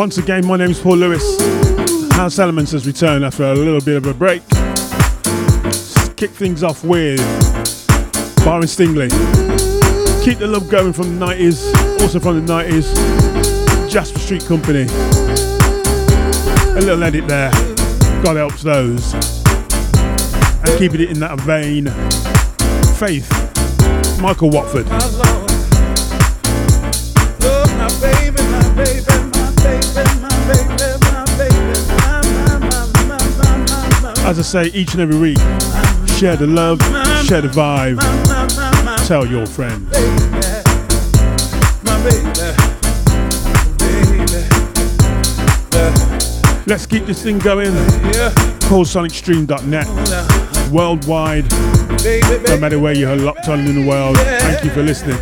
once again, my name is Paul Lewis. House Elements has returned after a little bit of a break. kick things off with Byron Stingily. Keep the love going from the 90s, also from the 90s. Jasper Street Company. A little edit there. God helps those. And keeping it in that vein. Faith. Michael Watford. As I say each and every week, share the love, share the vibe, tell your friends. Let's keep this thing going. PaulSonicStream.net. Worldwide. No matter where you're locked on in the world. Thank you for listening.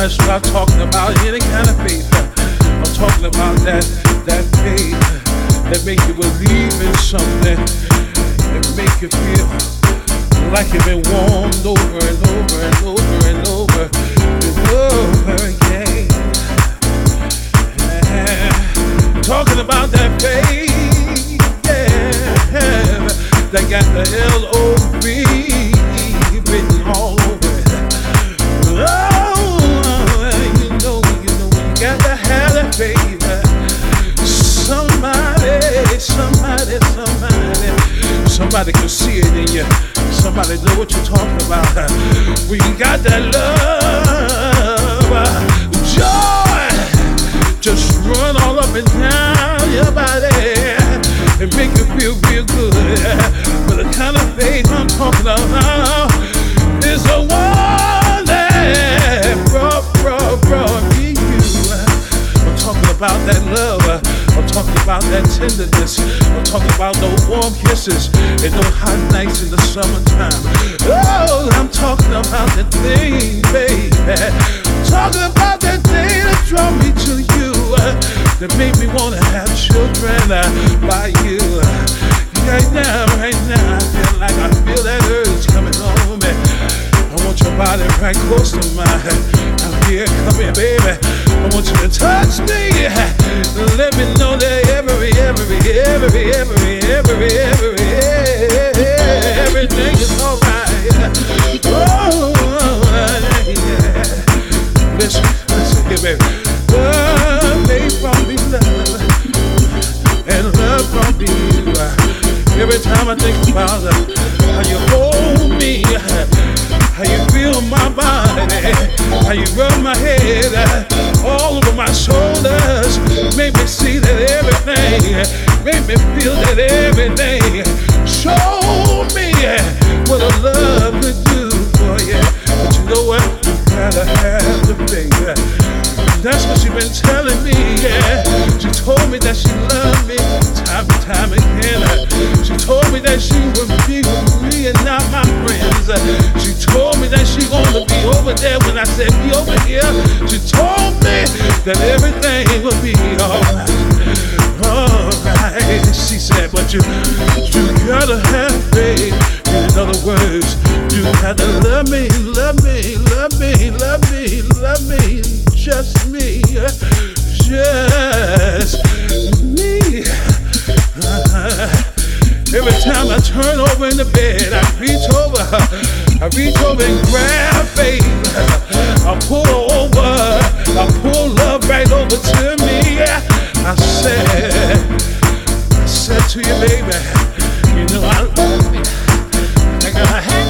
I'm not not talking about any kind of faith. I'm talking about that that faith that make you believe in something that make you feel like you've been warmed over and over and over and over and over again. Talking about that faith, yeah, that got the L-O-V written somebody can see it in you. Somebody know what you're talking about. We got that love, joy just run all up and down your body and make you feel real good. But the kind of faith I'm talking about is the one that brought, brought, brought me you. I'm talking about that love. Talking about that tenderness. I'm talking about those warm kisses and those hot nights in the summertime. Oh, I'm talking about that thing, baby. Talking about that thing that drew me to you, uh, that made me wanna have children uh, by you. Right now, right now, I feel like I feel that urge coming on me. I want your body right close to mine. Come here, come here, baby. I want you to touch me. Let me know that every, every, every, every, every, every, everything is alright. Oh, yeah. Listen, listen here, baby. Love made from me love, and love from. Every time I think about how you hold me, how you feel my body, how you rub my head my shoulders, make me see that everything, make me feel that everything. Show me what a love could do for you. But you know what? You gotta have the faith. That's what she been telling me, yeah. She told me that she loved me time and time again. She told me that she would be with me and not my friends. She told me that she gonna be over there when I said be over here. She told me that everything would be alright. Alright, she said, but you, you gotta have faith. In other words, you gotta love me, love me, love me, love me, love me, just me, just me. Every time I turn over in the bed, I reach over, I reach over and grab faith. I pull over, I pull love right over to me. I said, I said to you, baby, you know I love you. I gotta have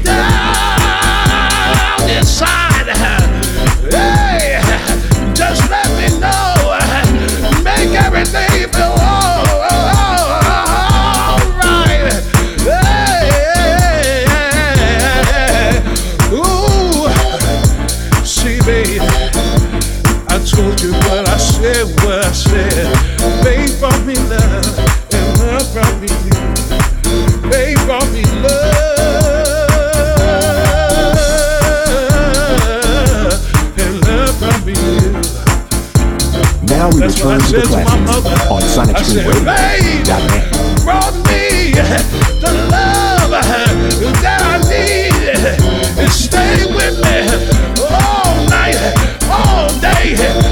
Return to the Platinum on sonicstreamradio.net. Brought me the love that I need stay with me all night, all day.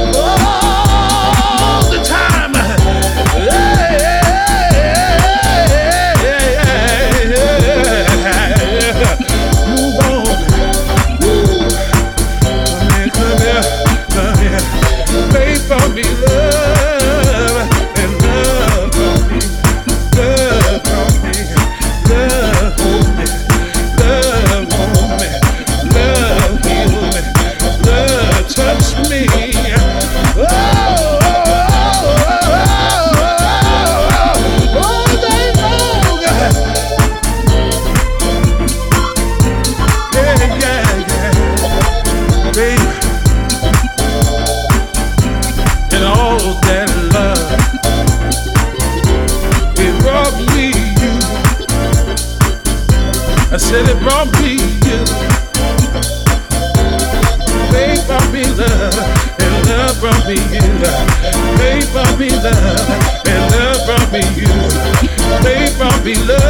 be loved.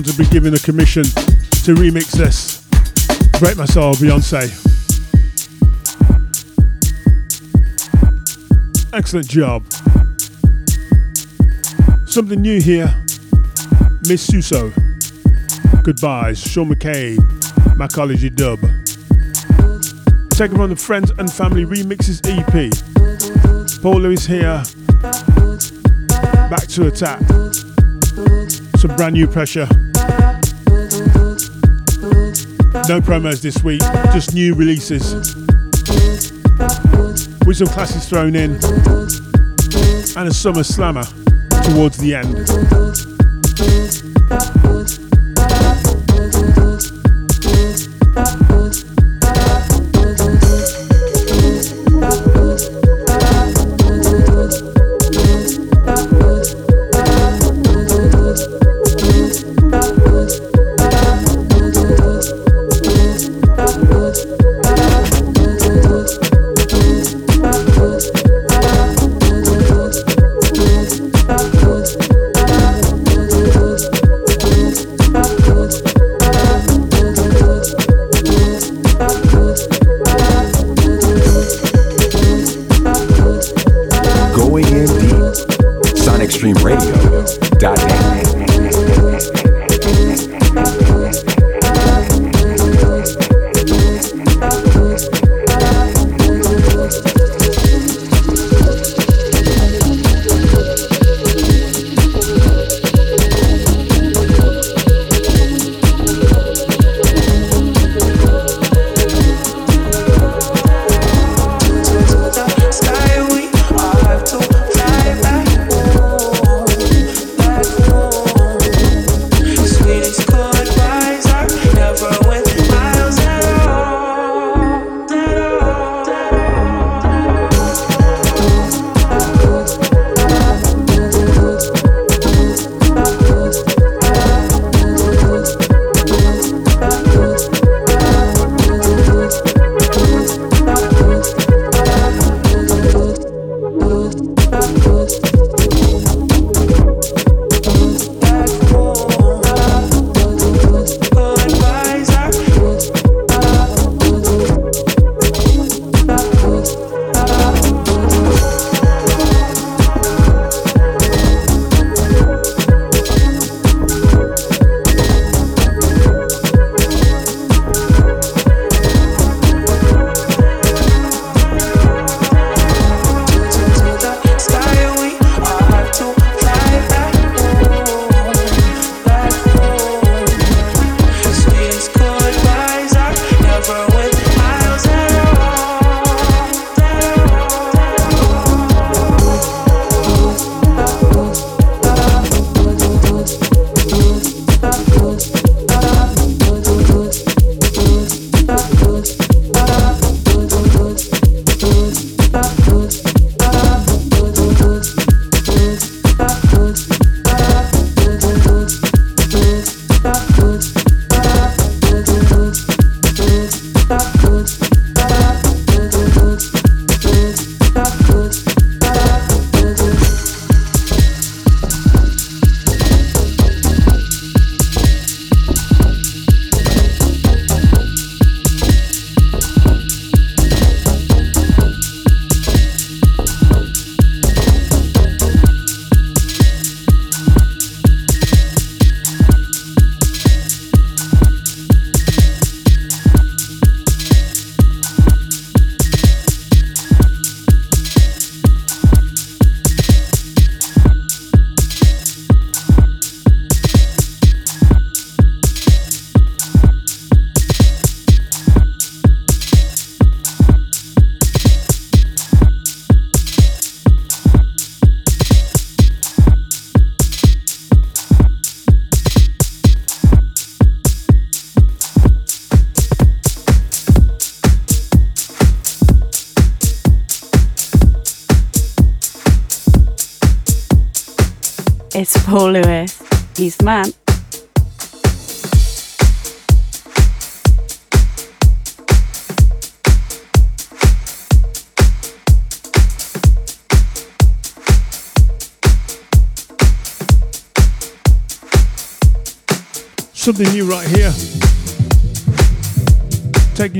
One to be given a commission to remix this. Break My Soul, Beyonce. Excellent job. Something new here. Miss Suso. Goodbyes. Sean McCabe. Macology Dub. Taken from the Friends and Family Remixes EP. Paul Lewis here. Back to attack. Some brand new pressure. No promos this week, just new releases. With some classics thrown in. And a summer slammer towards the end.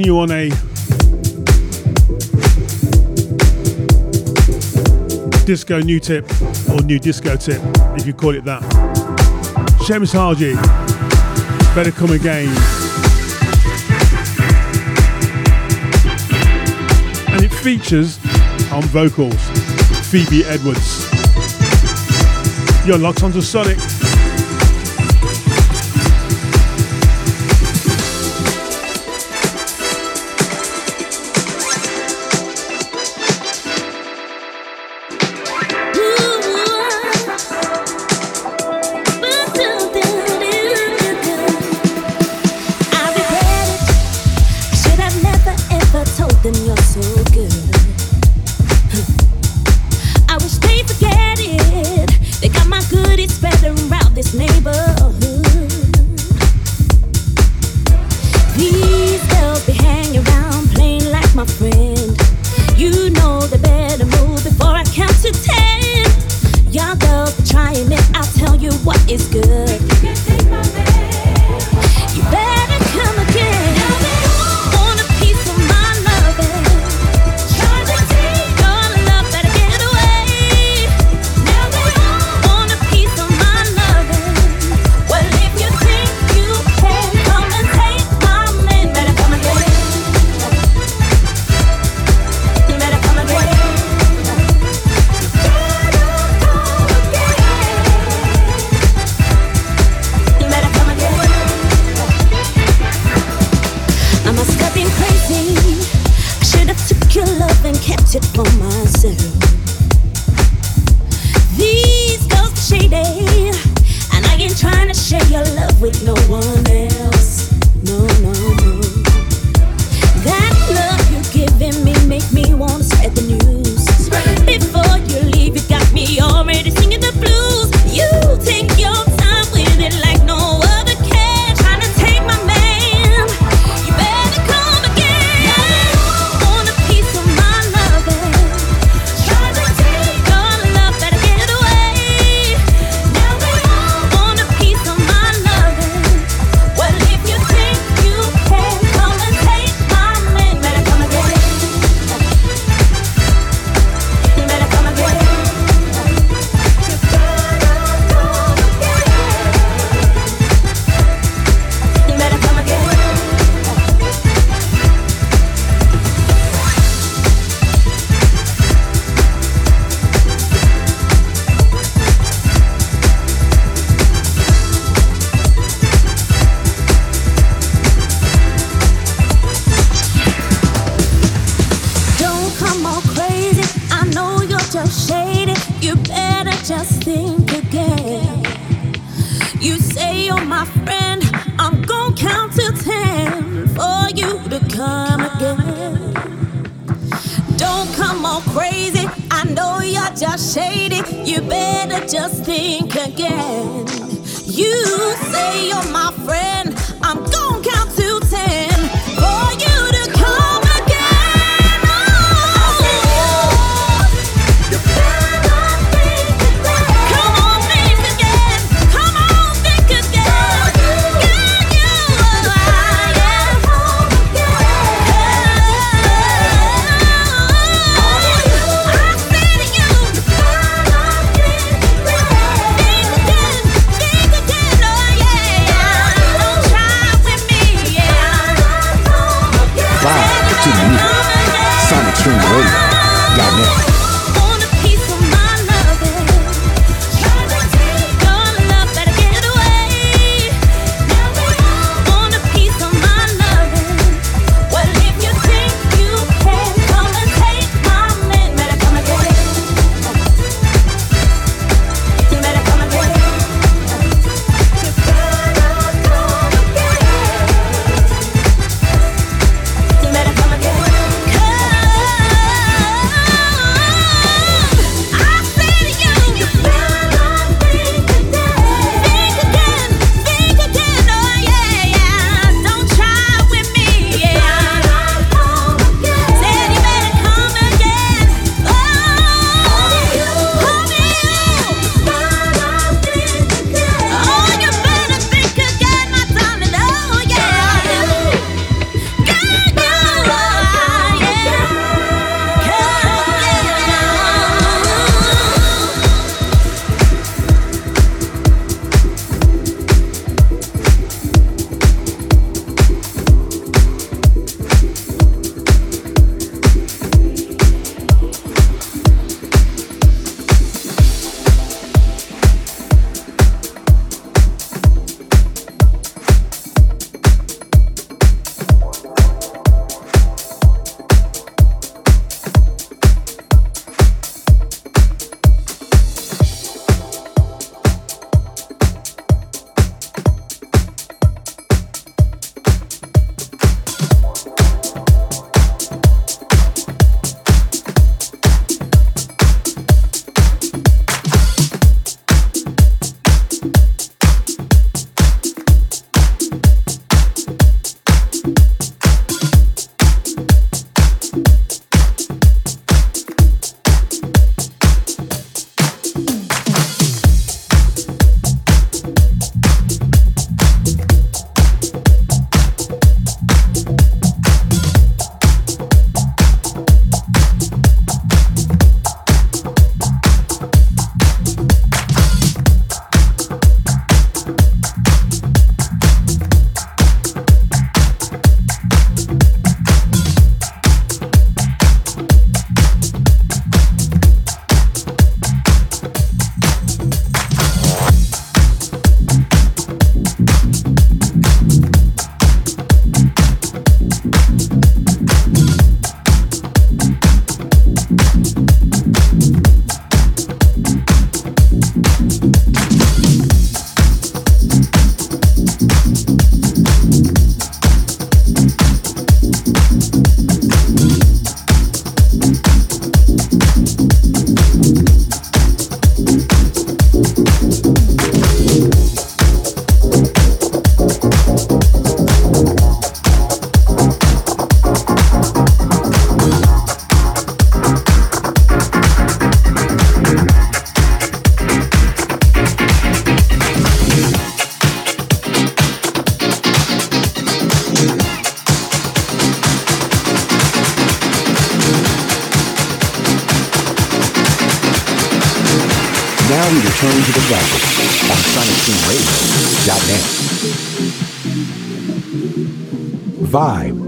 You on a disco new tip or new disco tip, if you call it that. Seamus Haji, better come again. And it features on vocals Phoebe Edwards. You're locked onto Sonic.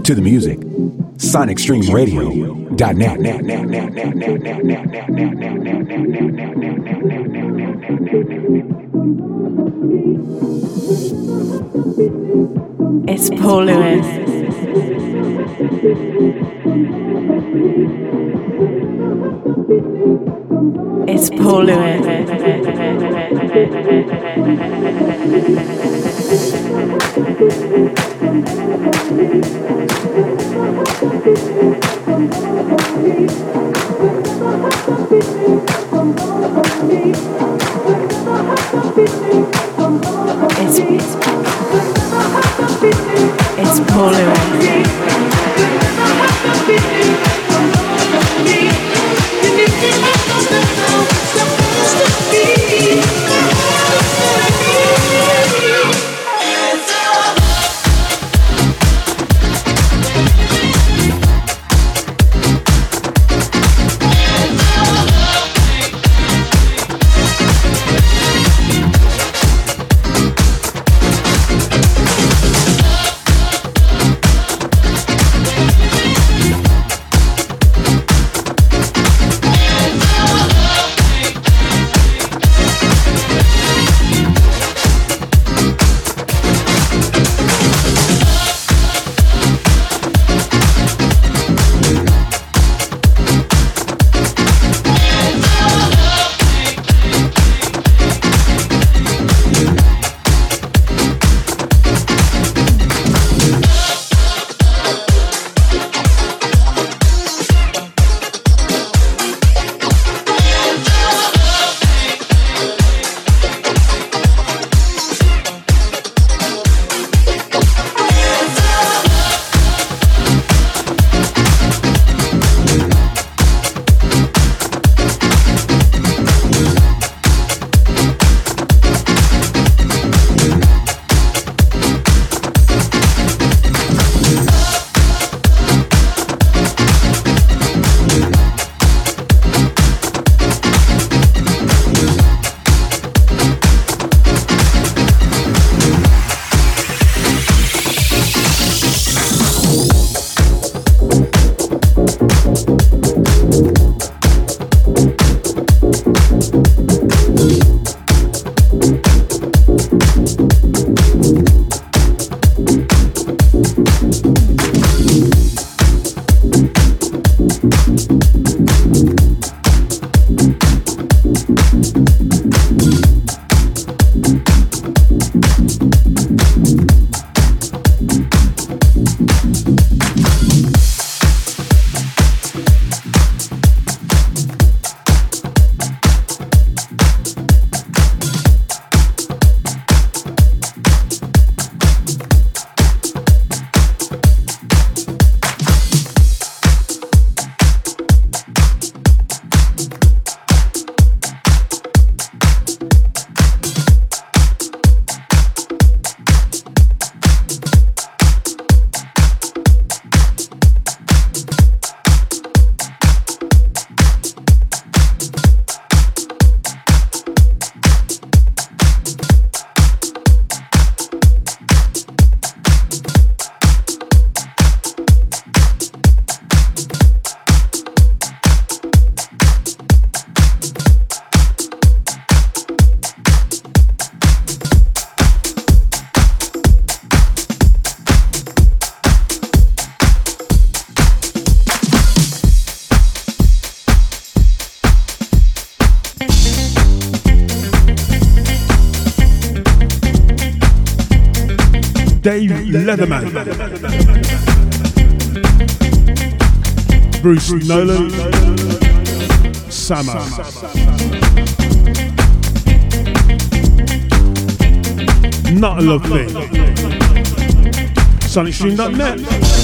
To the music. SonicStreamRadio.net. It's Paul Lewis. It's Paul Lewis. Dave Leatherman. Bruce Nolan. Summer. Not a love thing. SonicStream.net.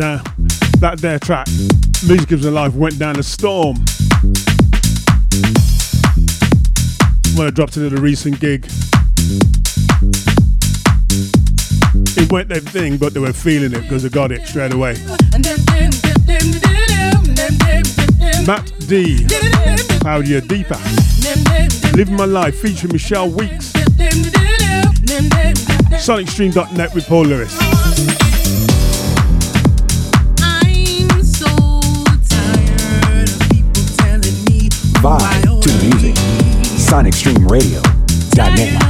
now. That their track, music gives Gibbs life, went down a storm. When I dropped it at a recent gig, it went their thing, but they were feeling it because they got it straight away. Matt D, Claudia Deeper, Living My Life featuring Michelle Weeks. SonicStream.net with Paul Lewis. vibe to the music. SonicStreamRadio.net.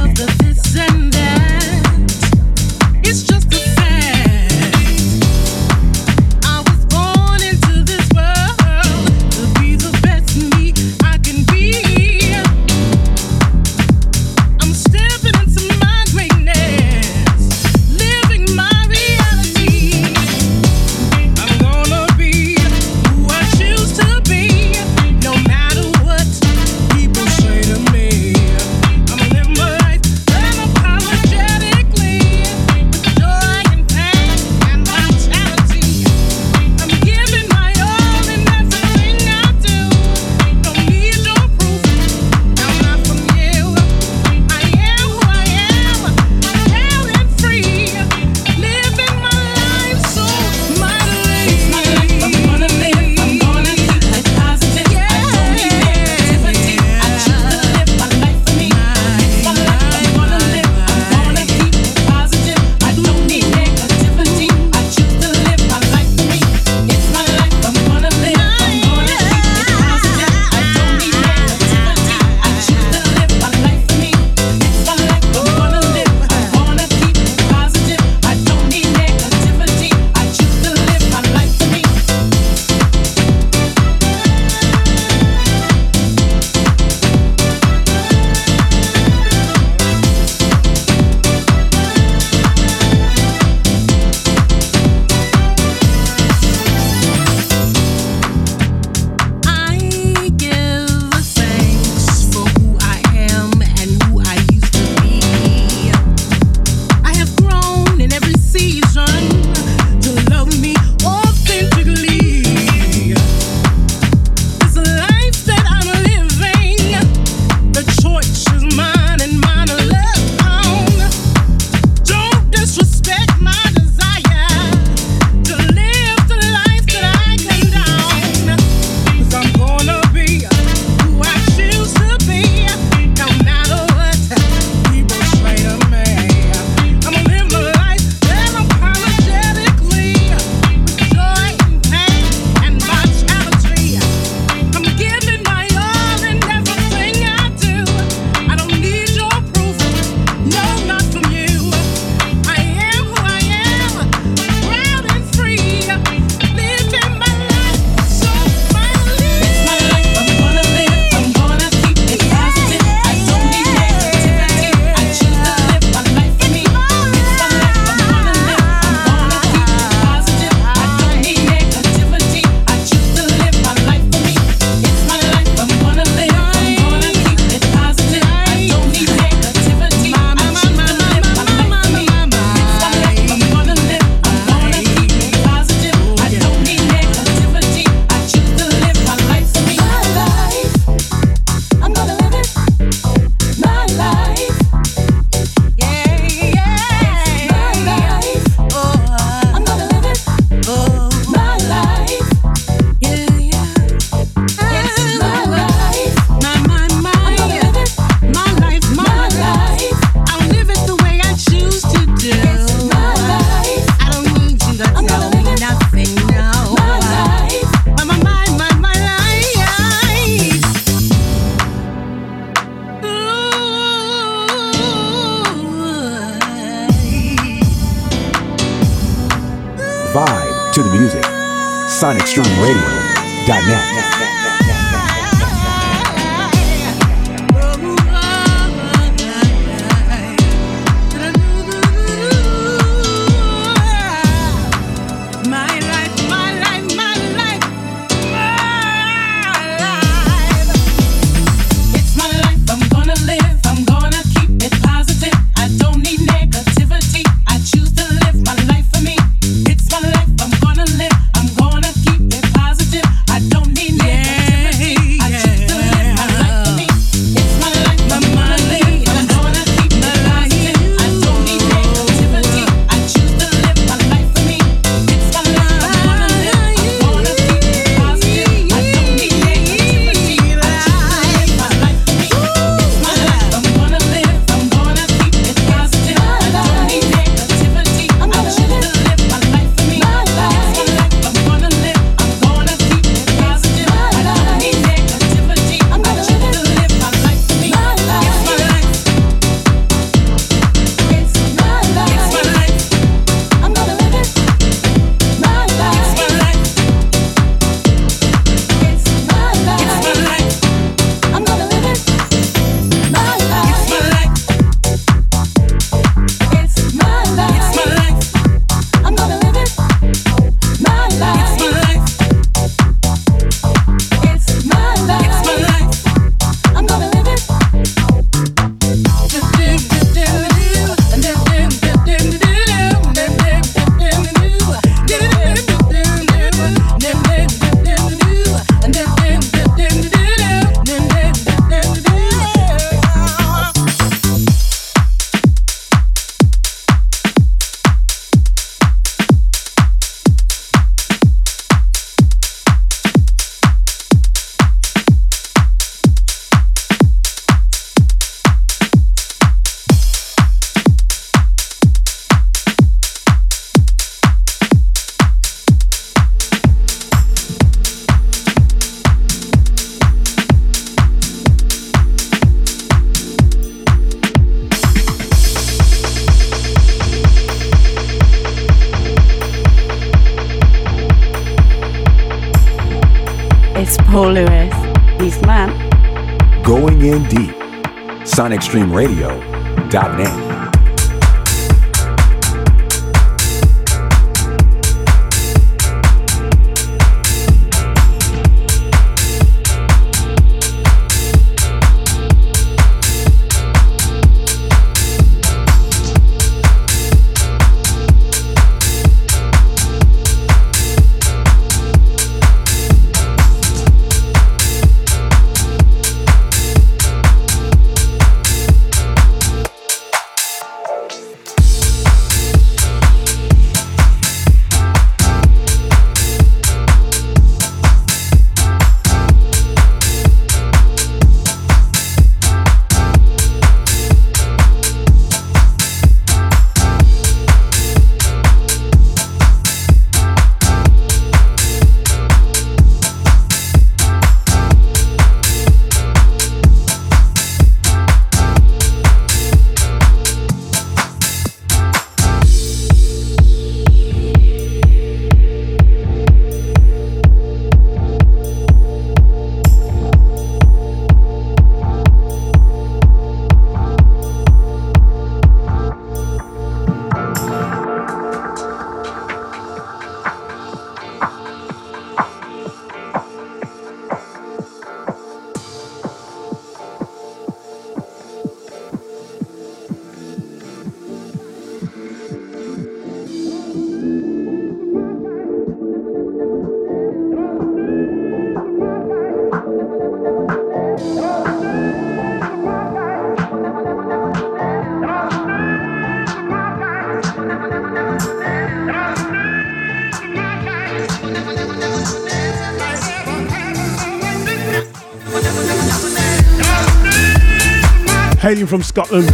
from Scotland,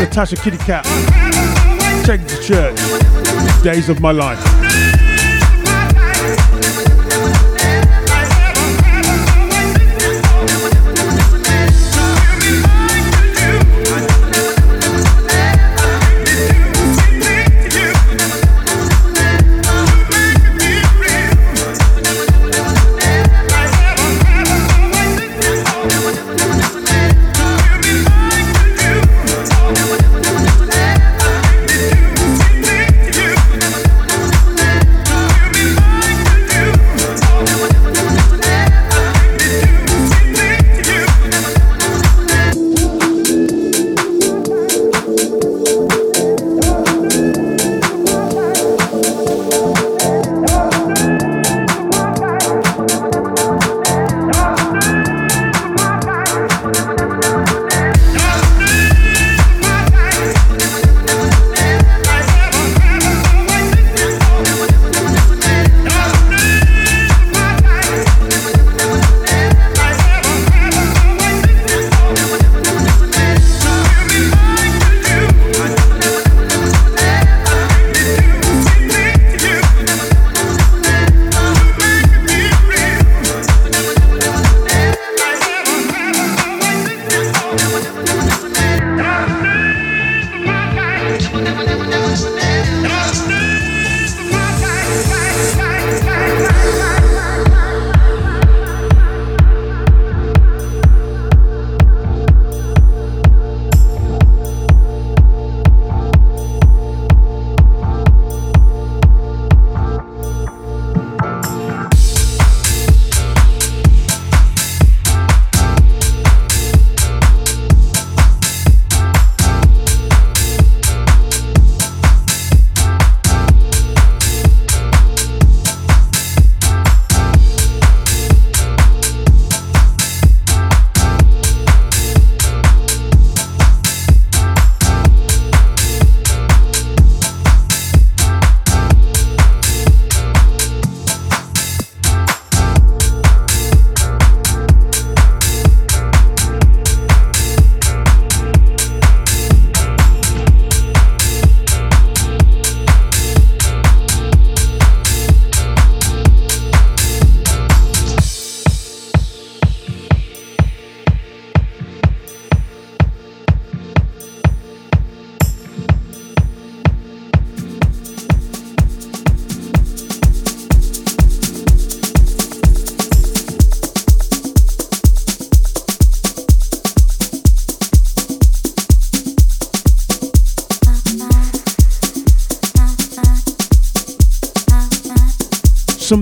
Natasha Kitty Katt. Take the church. Days of my life.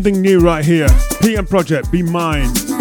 Something new right here. PM Project, Be Mine.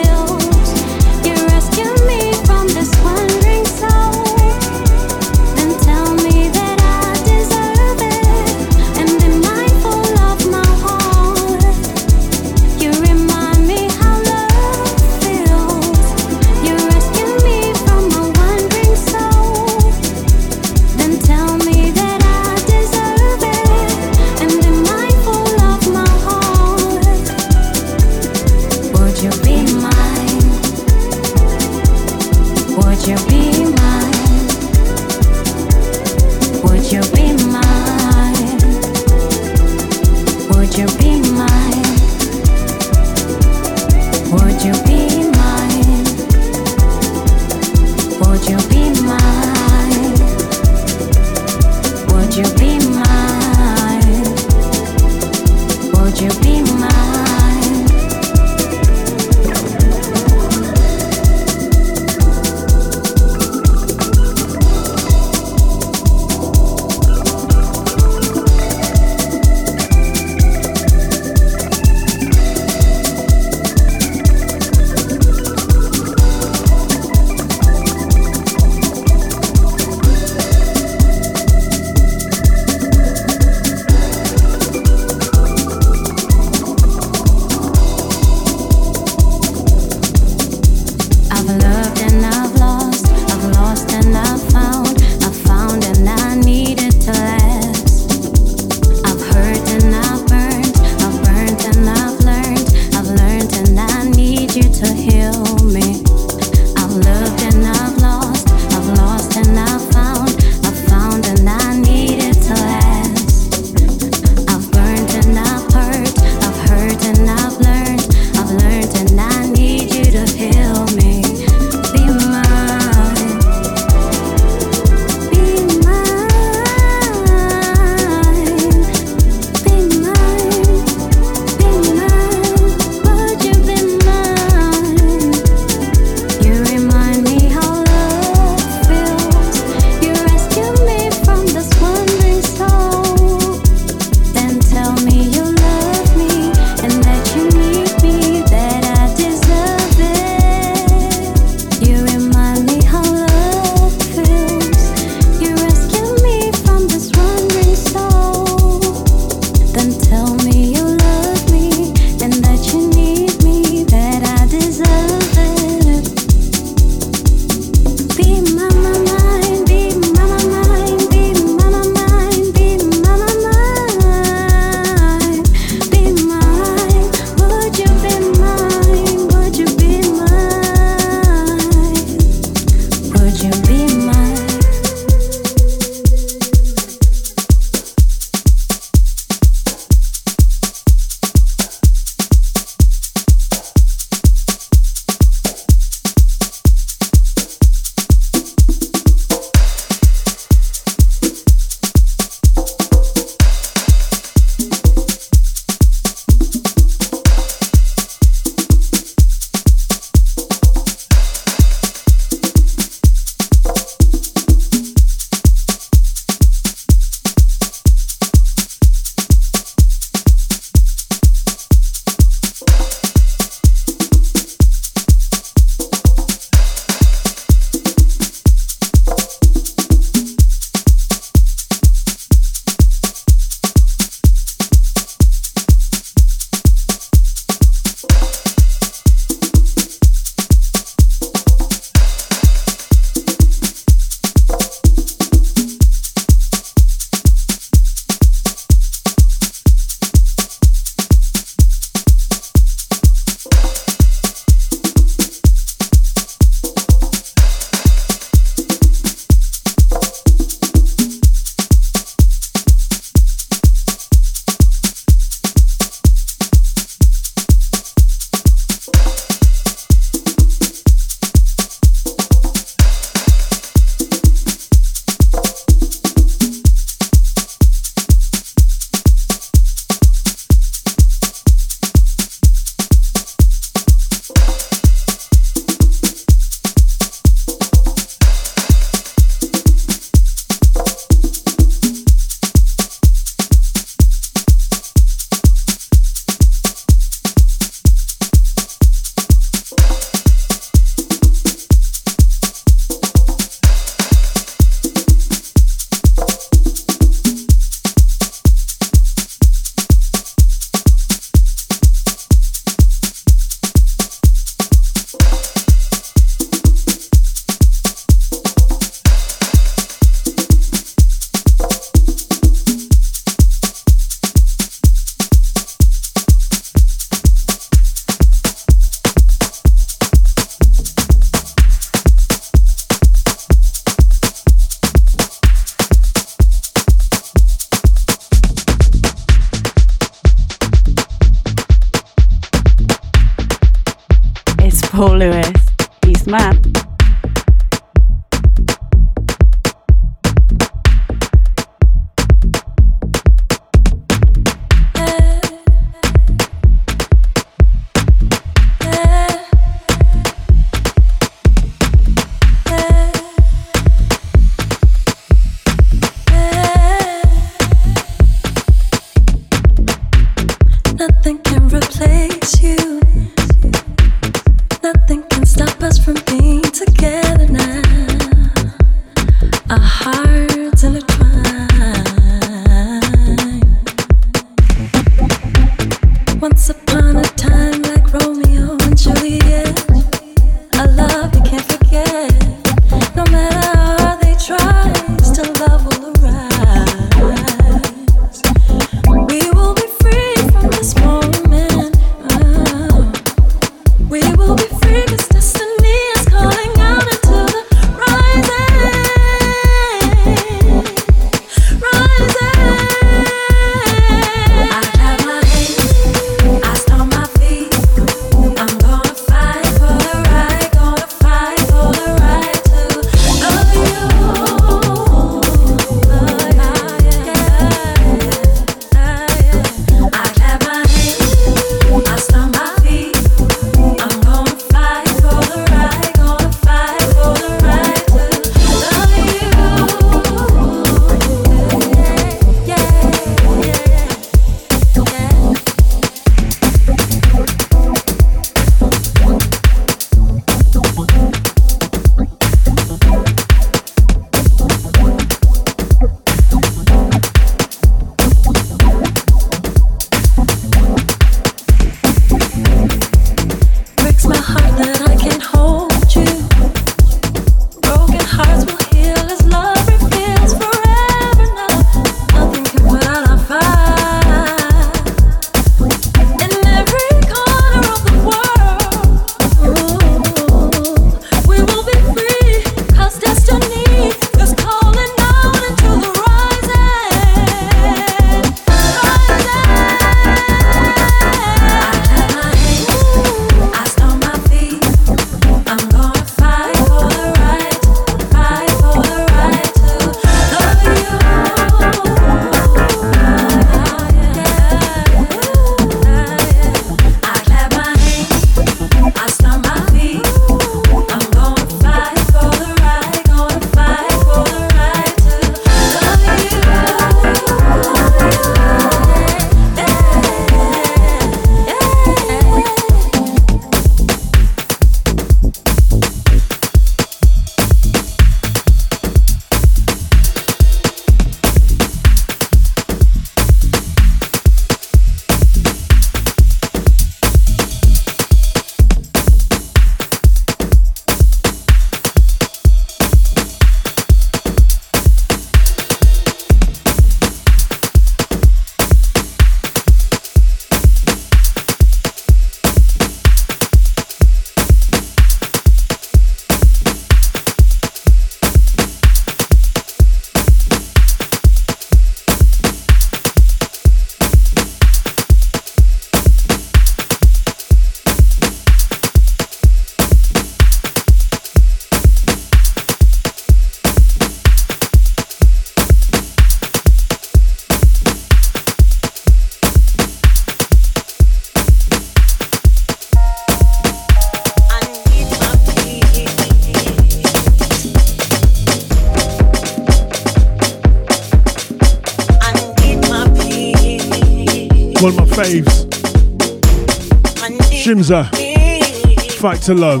to love.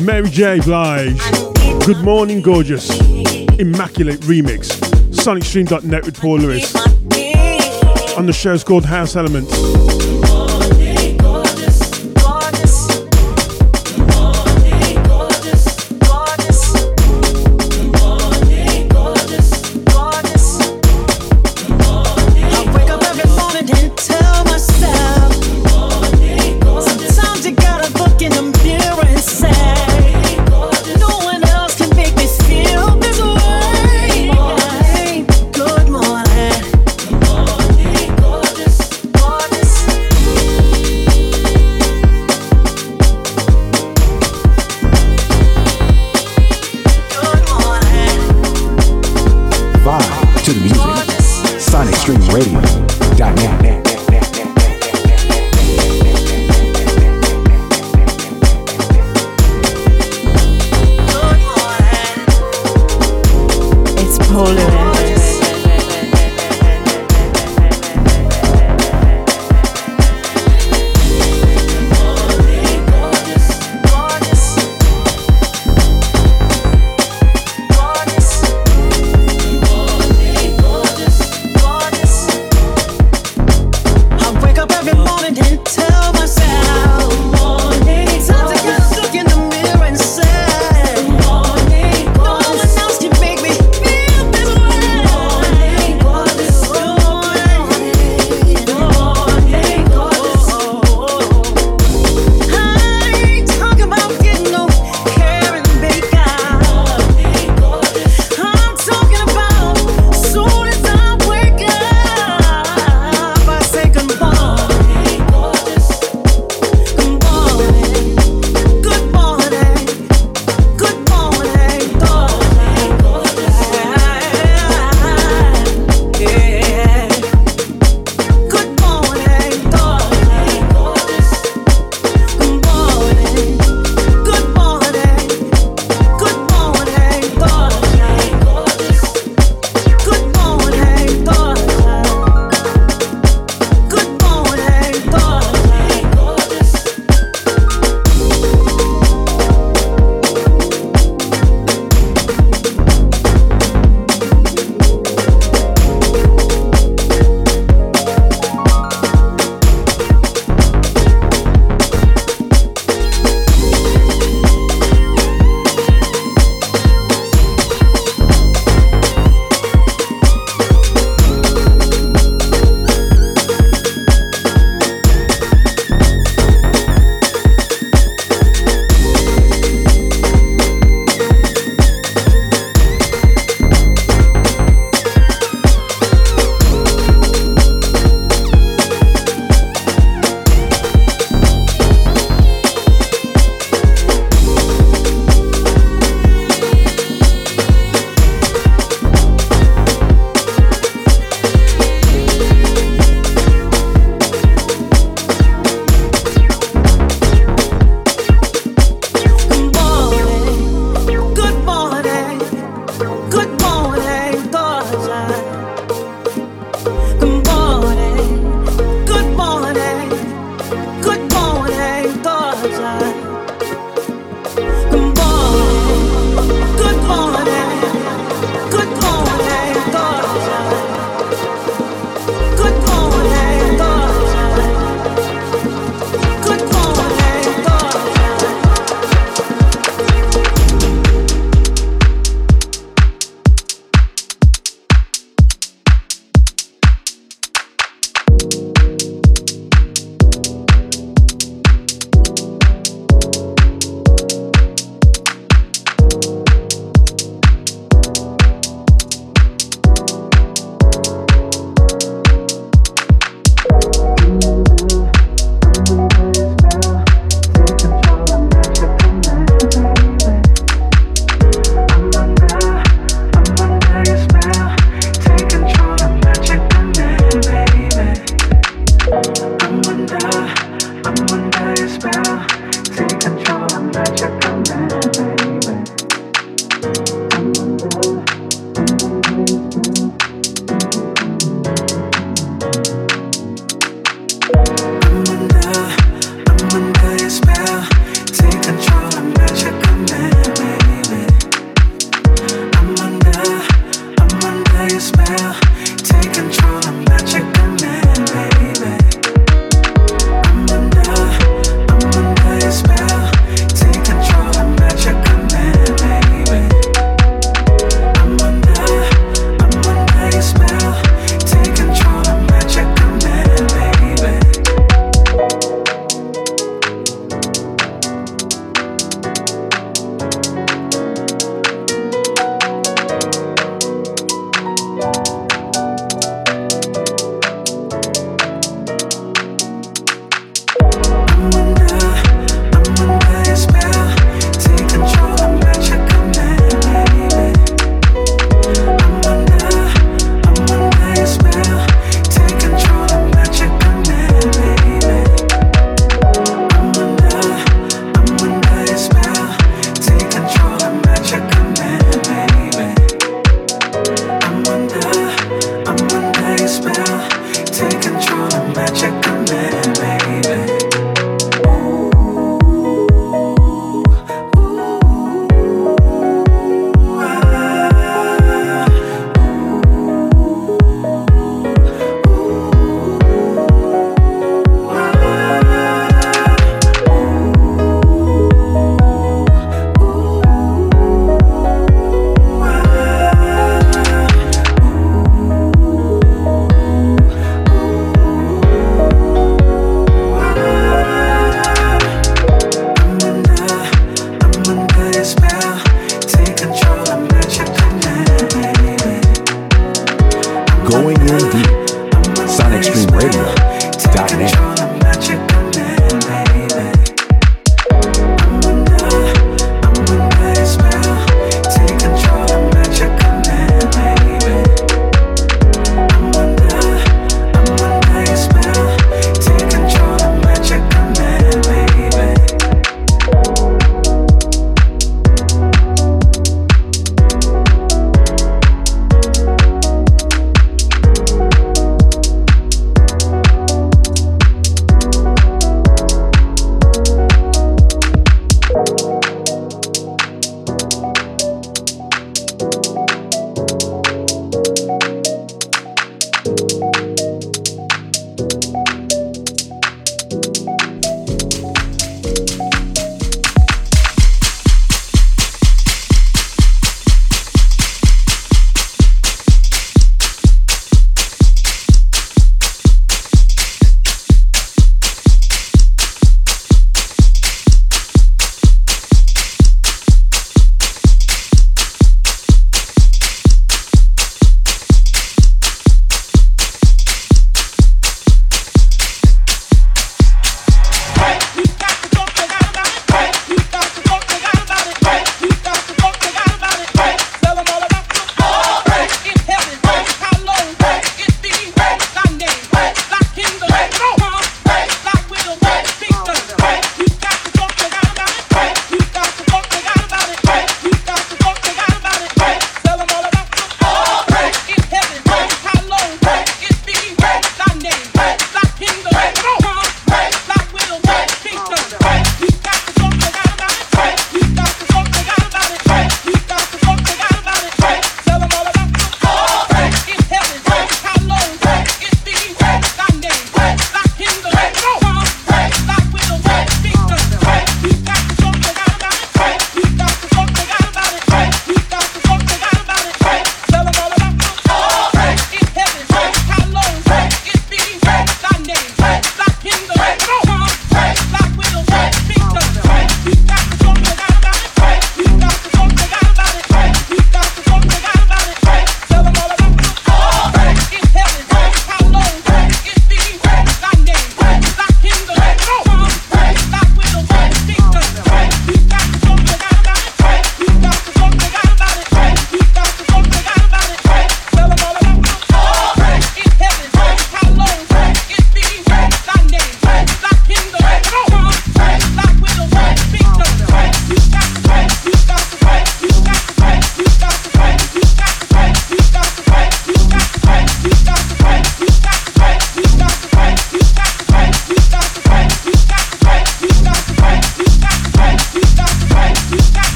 Mary J. Blige, Good Morning Gorgeous, Immaculate Remix, sonicstream.net with Paul Lewis. on the show's called House Elements.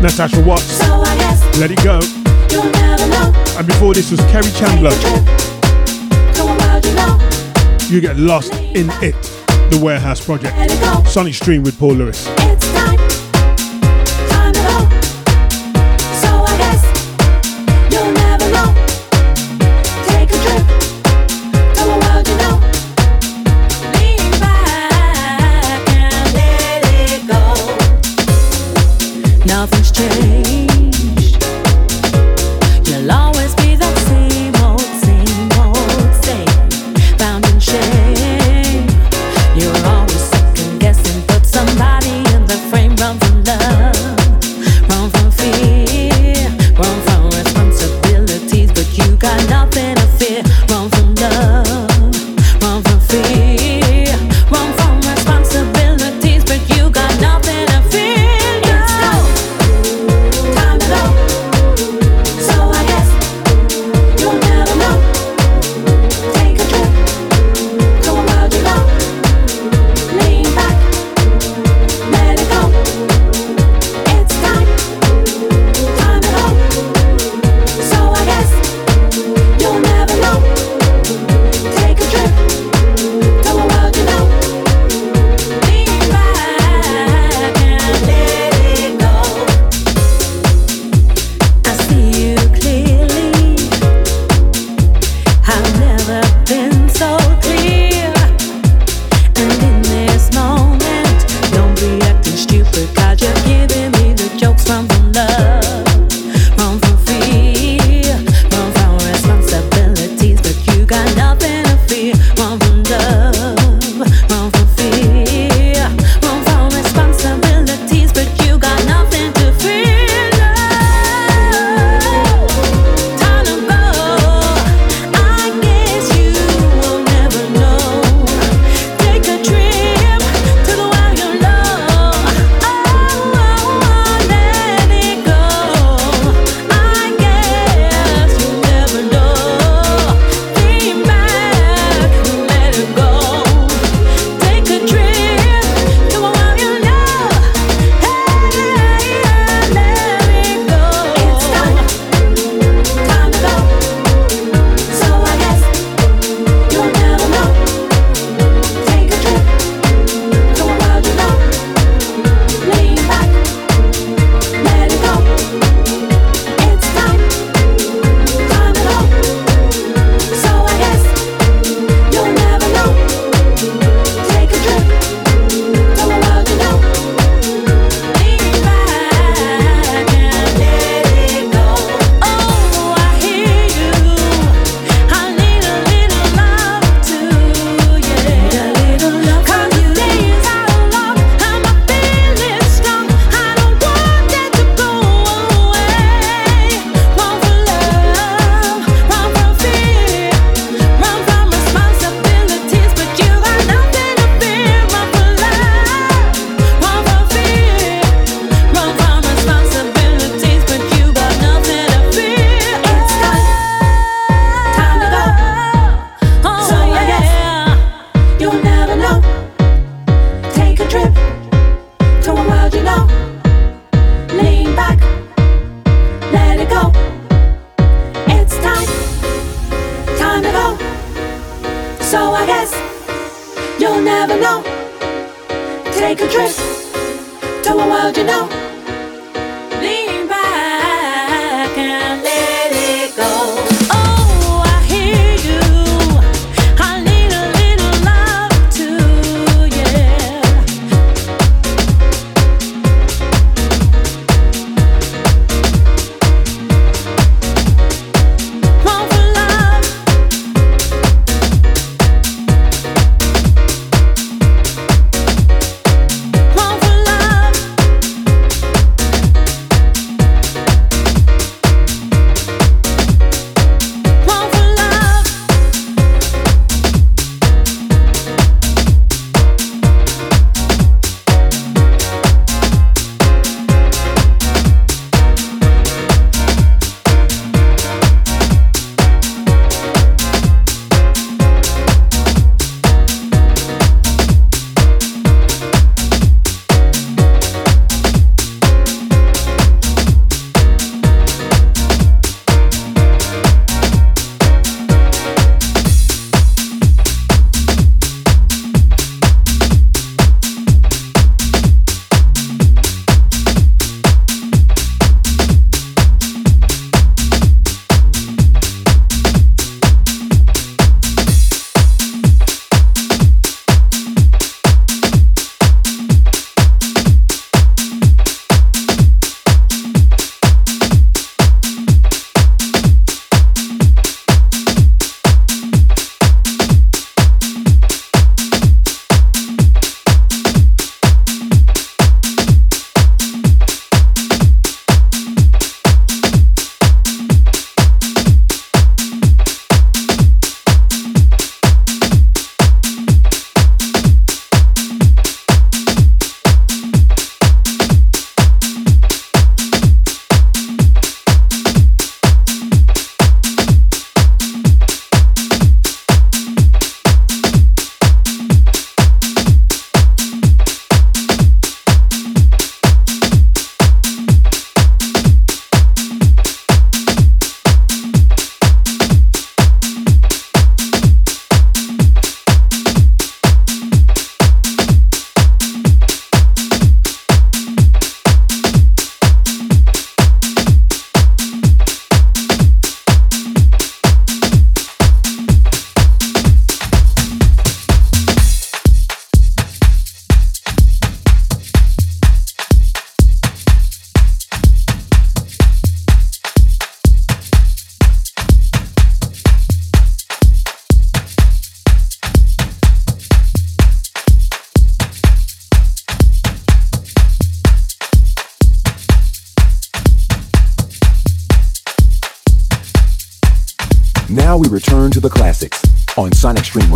Natasha Watts. So Let it go. And before this was Kerri Chandler. You get lost in it. The Warehouse Project. Sonic Stream with Paul Lewis. It's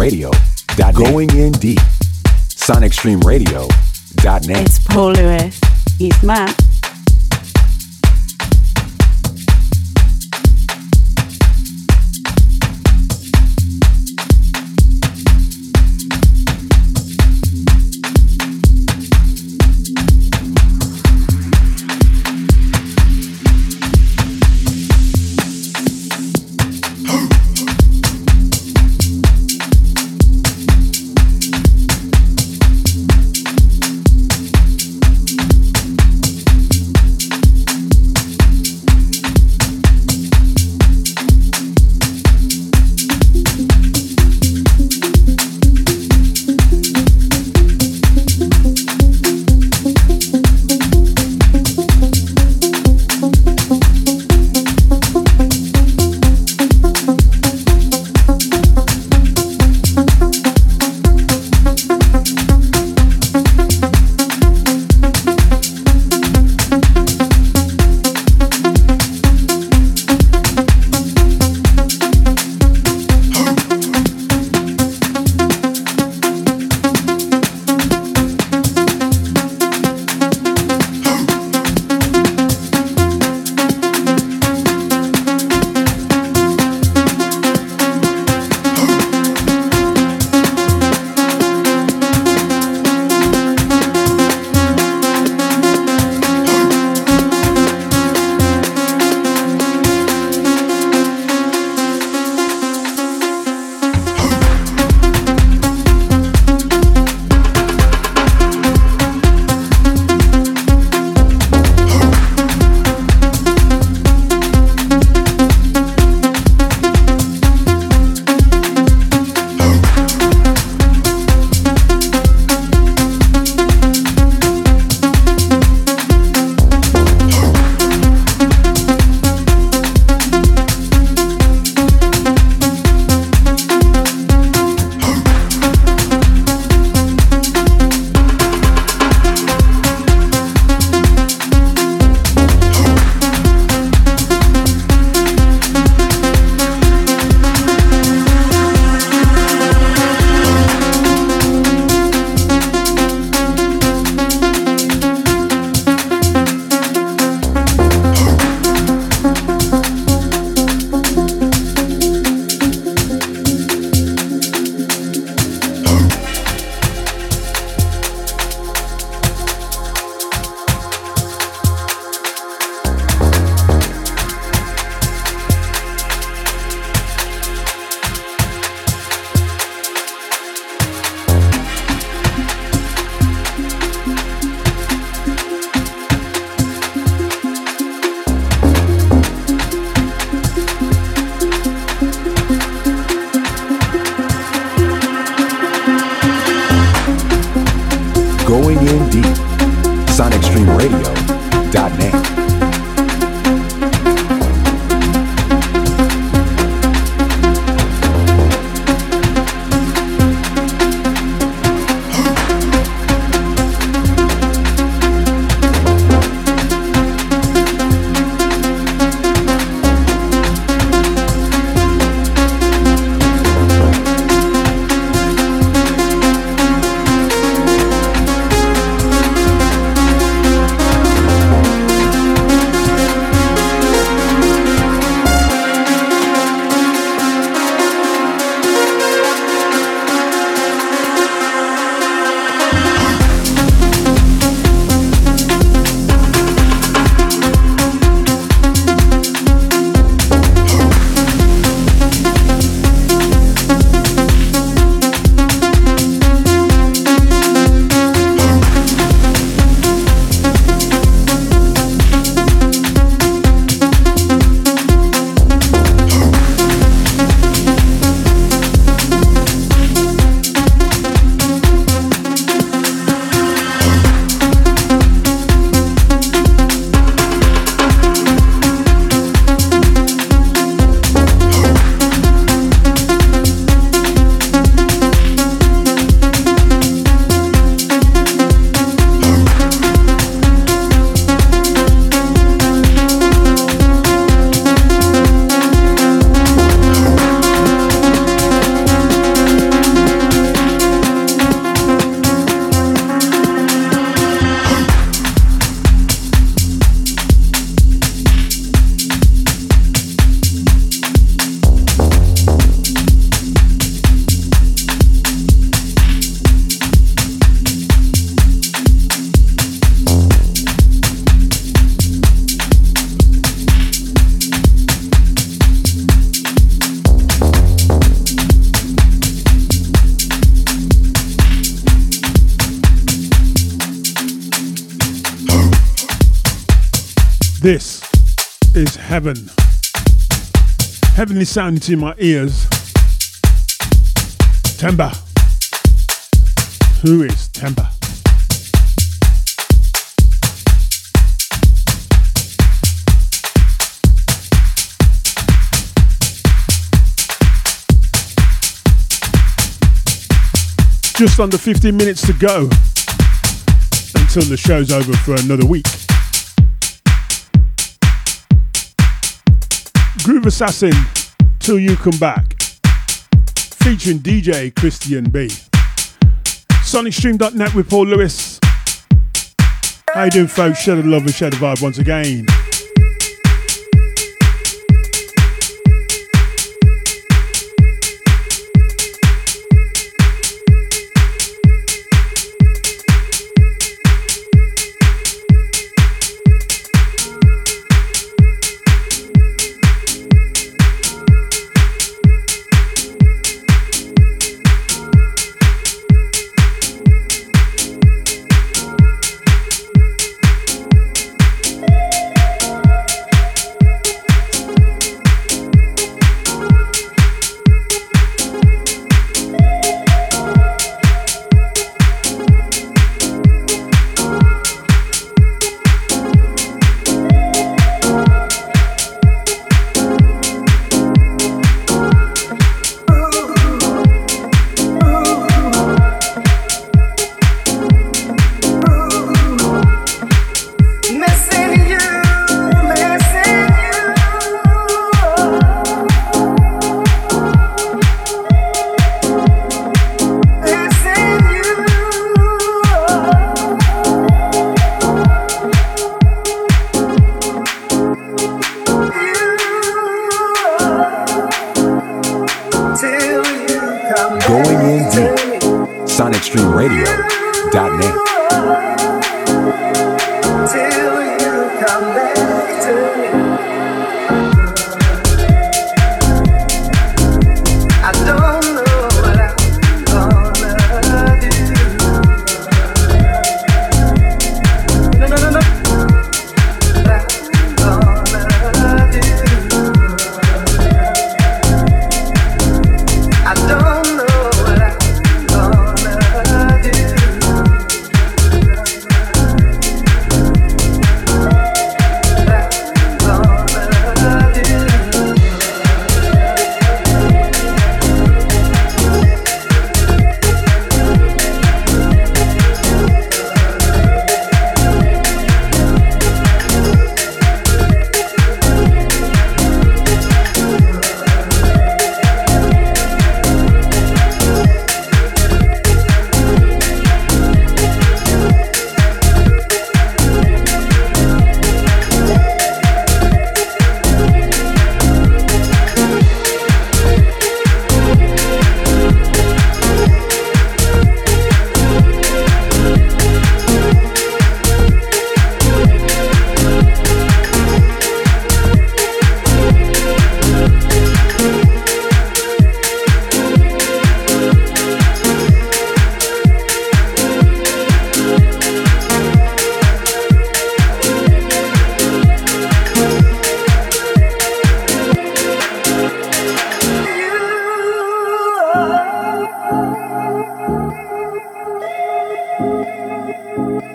Sonic Stream Radio. Going in deep. SonicStreamRadio.net. It's Paul Lewis. He's Matt. Heaven. Heavenly sounding to my ears. Temba. Who is Temba? Just under 15 minutes to go until the show's over for another week. Groove Assassin, Till You Come Back, featuring DJ Christian B. SonicStream.net with Paul Lewis. How you doing, folks? Share the love and share the vibe once again.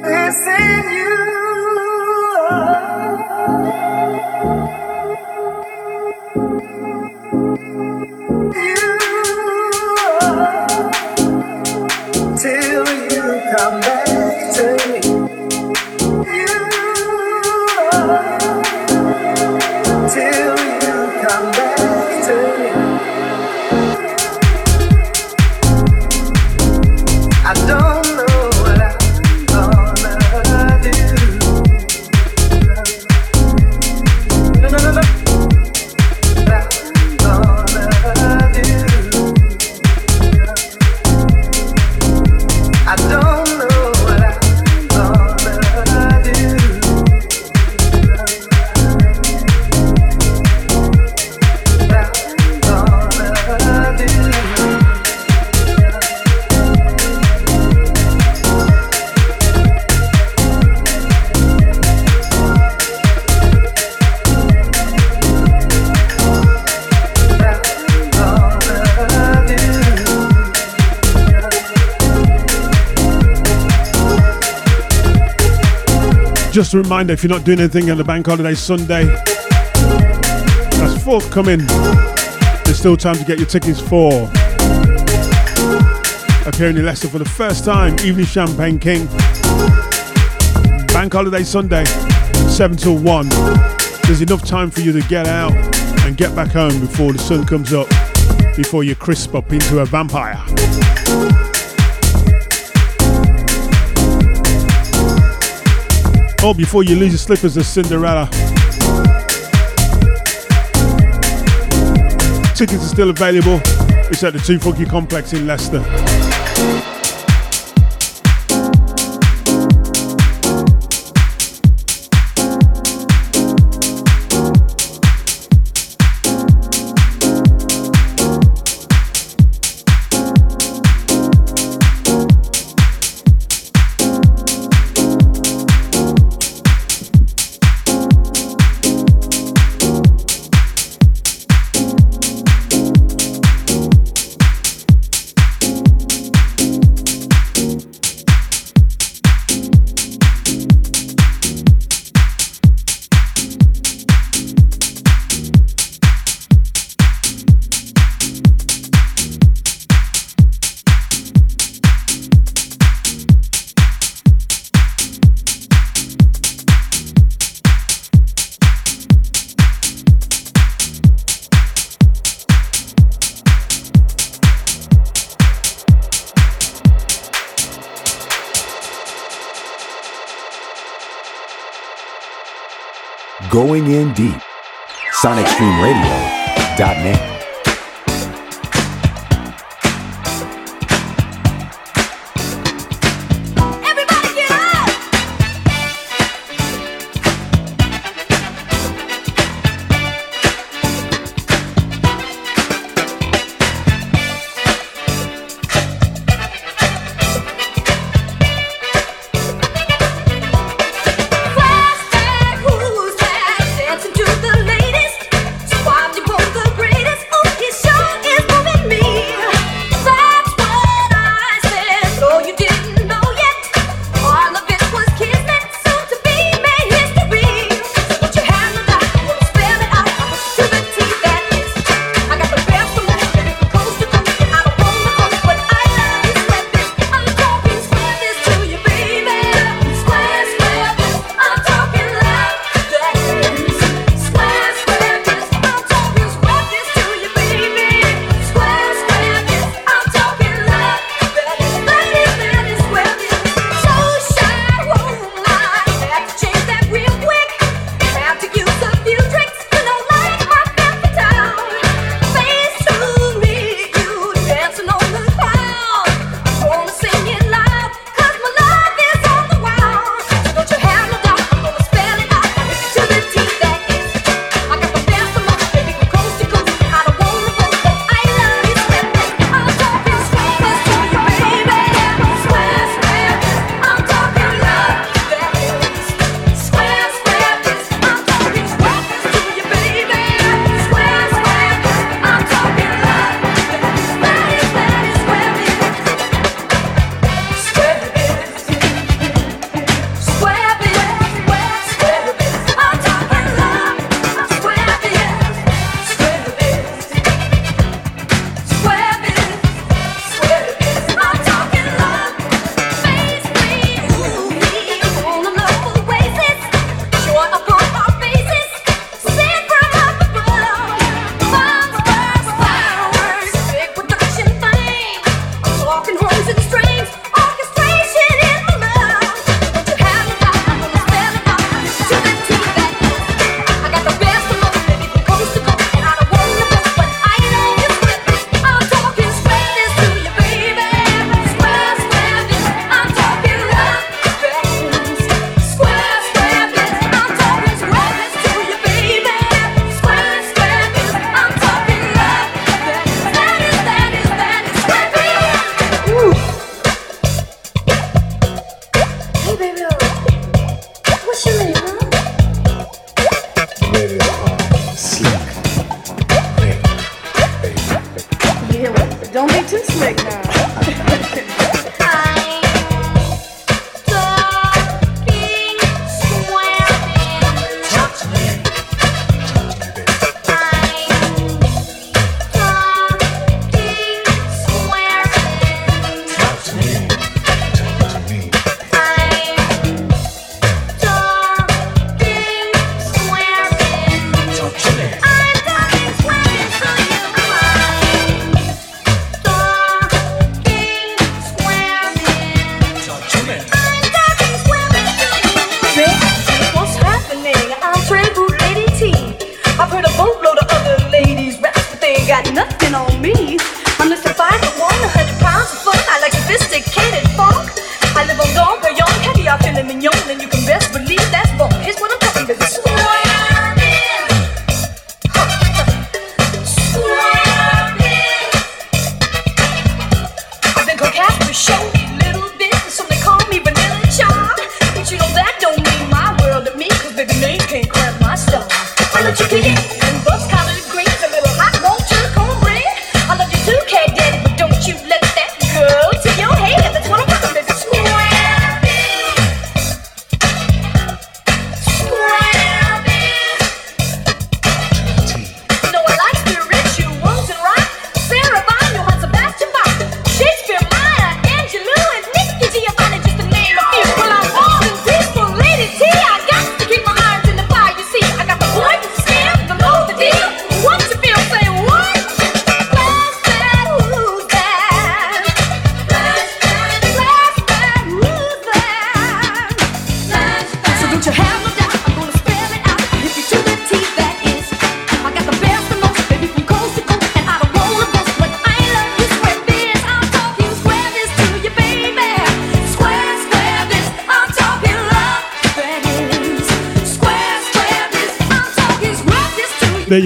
Missing you. Just a reminder if you're not doing anything on the bank holiday Sunday, that's forthcoming. There's still time to get your tickets for appearing in Leicester for the first time. Evelyn Champagne King. Bank holiday Sunday, 7 till 1. There's enough time for you to get out and get back home before the sun comes up, before you crisp up into a vampire. Or before you lose your slippers as Cinderella. Tickets are still available. It's at the Two Funky Complex in Leicester.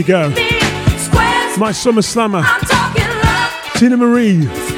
You. Go. My summer slammer, I'm talking love. Teena Marie.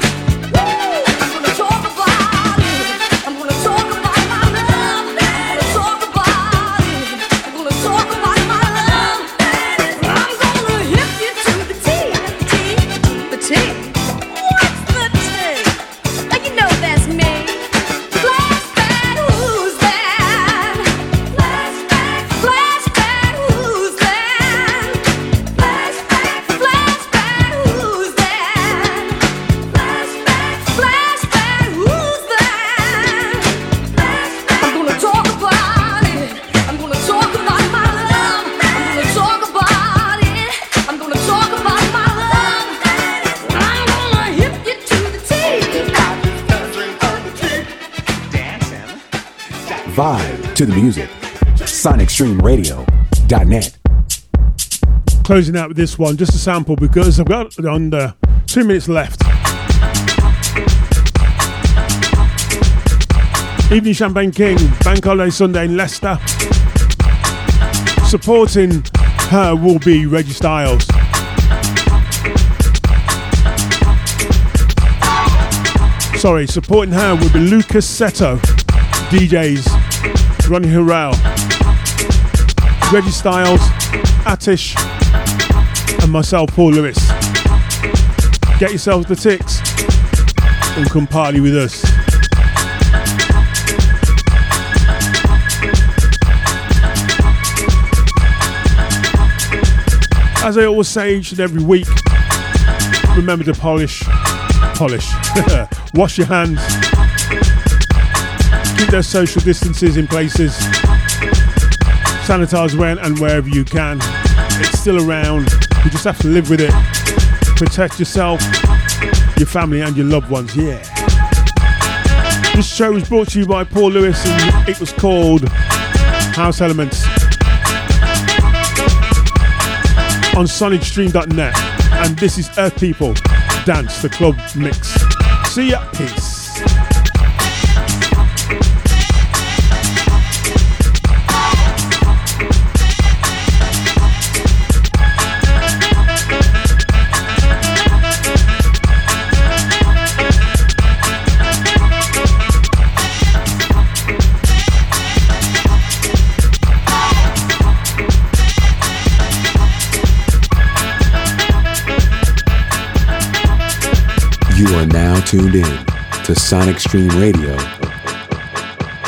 To the music. SonicStreamRadio.net. Closing out with this one, just a sample because I've got under two minutes left. Evelyn Champagne King, Bank Holiday Sunday in Leicester. Supporting her will be Reggie Styles. Sorry, supporting her will be Lucas Seto, DJs, Ronnie Harrell, Reggie Styles, Atish, and myself, Paul Lewis. Get yourselves the ticks and come party with us. As I always say each and every week, remember to polish, polish, wash your hands, keep those social distances in places, sanitize when and wherever you can. It's still around. You just have to live with it. Protect yourself, your family, and your loved ones. Yeah. This show was brought to you by Paul Lewis, and it was called House Elements on sonicstream.net. And this is Earth People Dance, the club mix. See ya. Peace. You are now tuned in to SonicStreamRadio.net.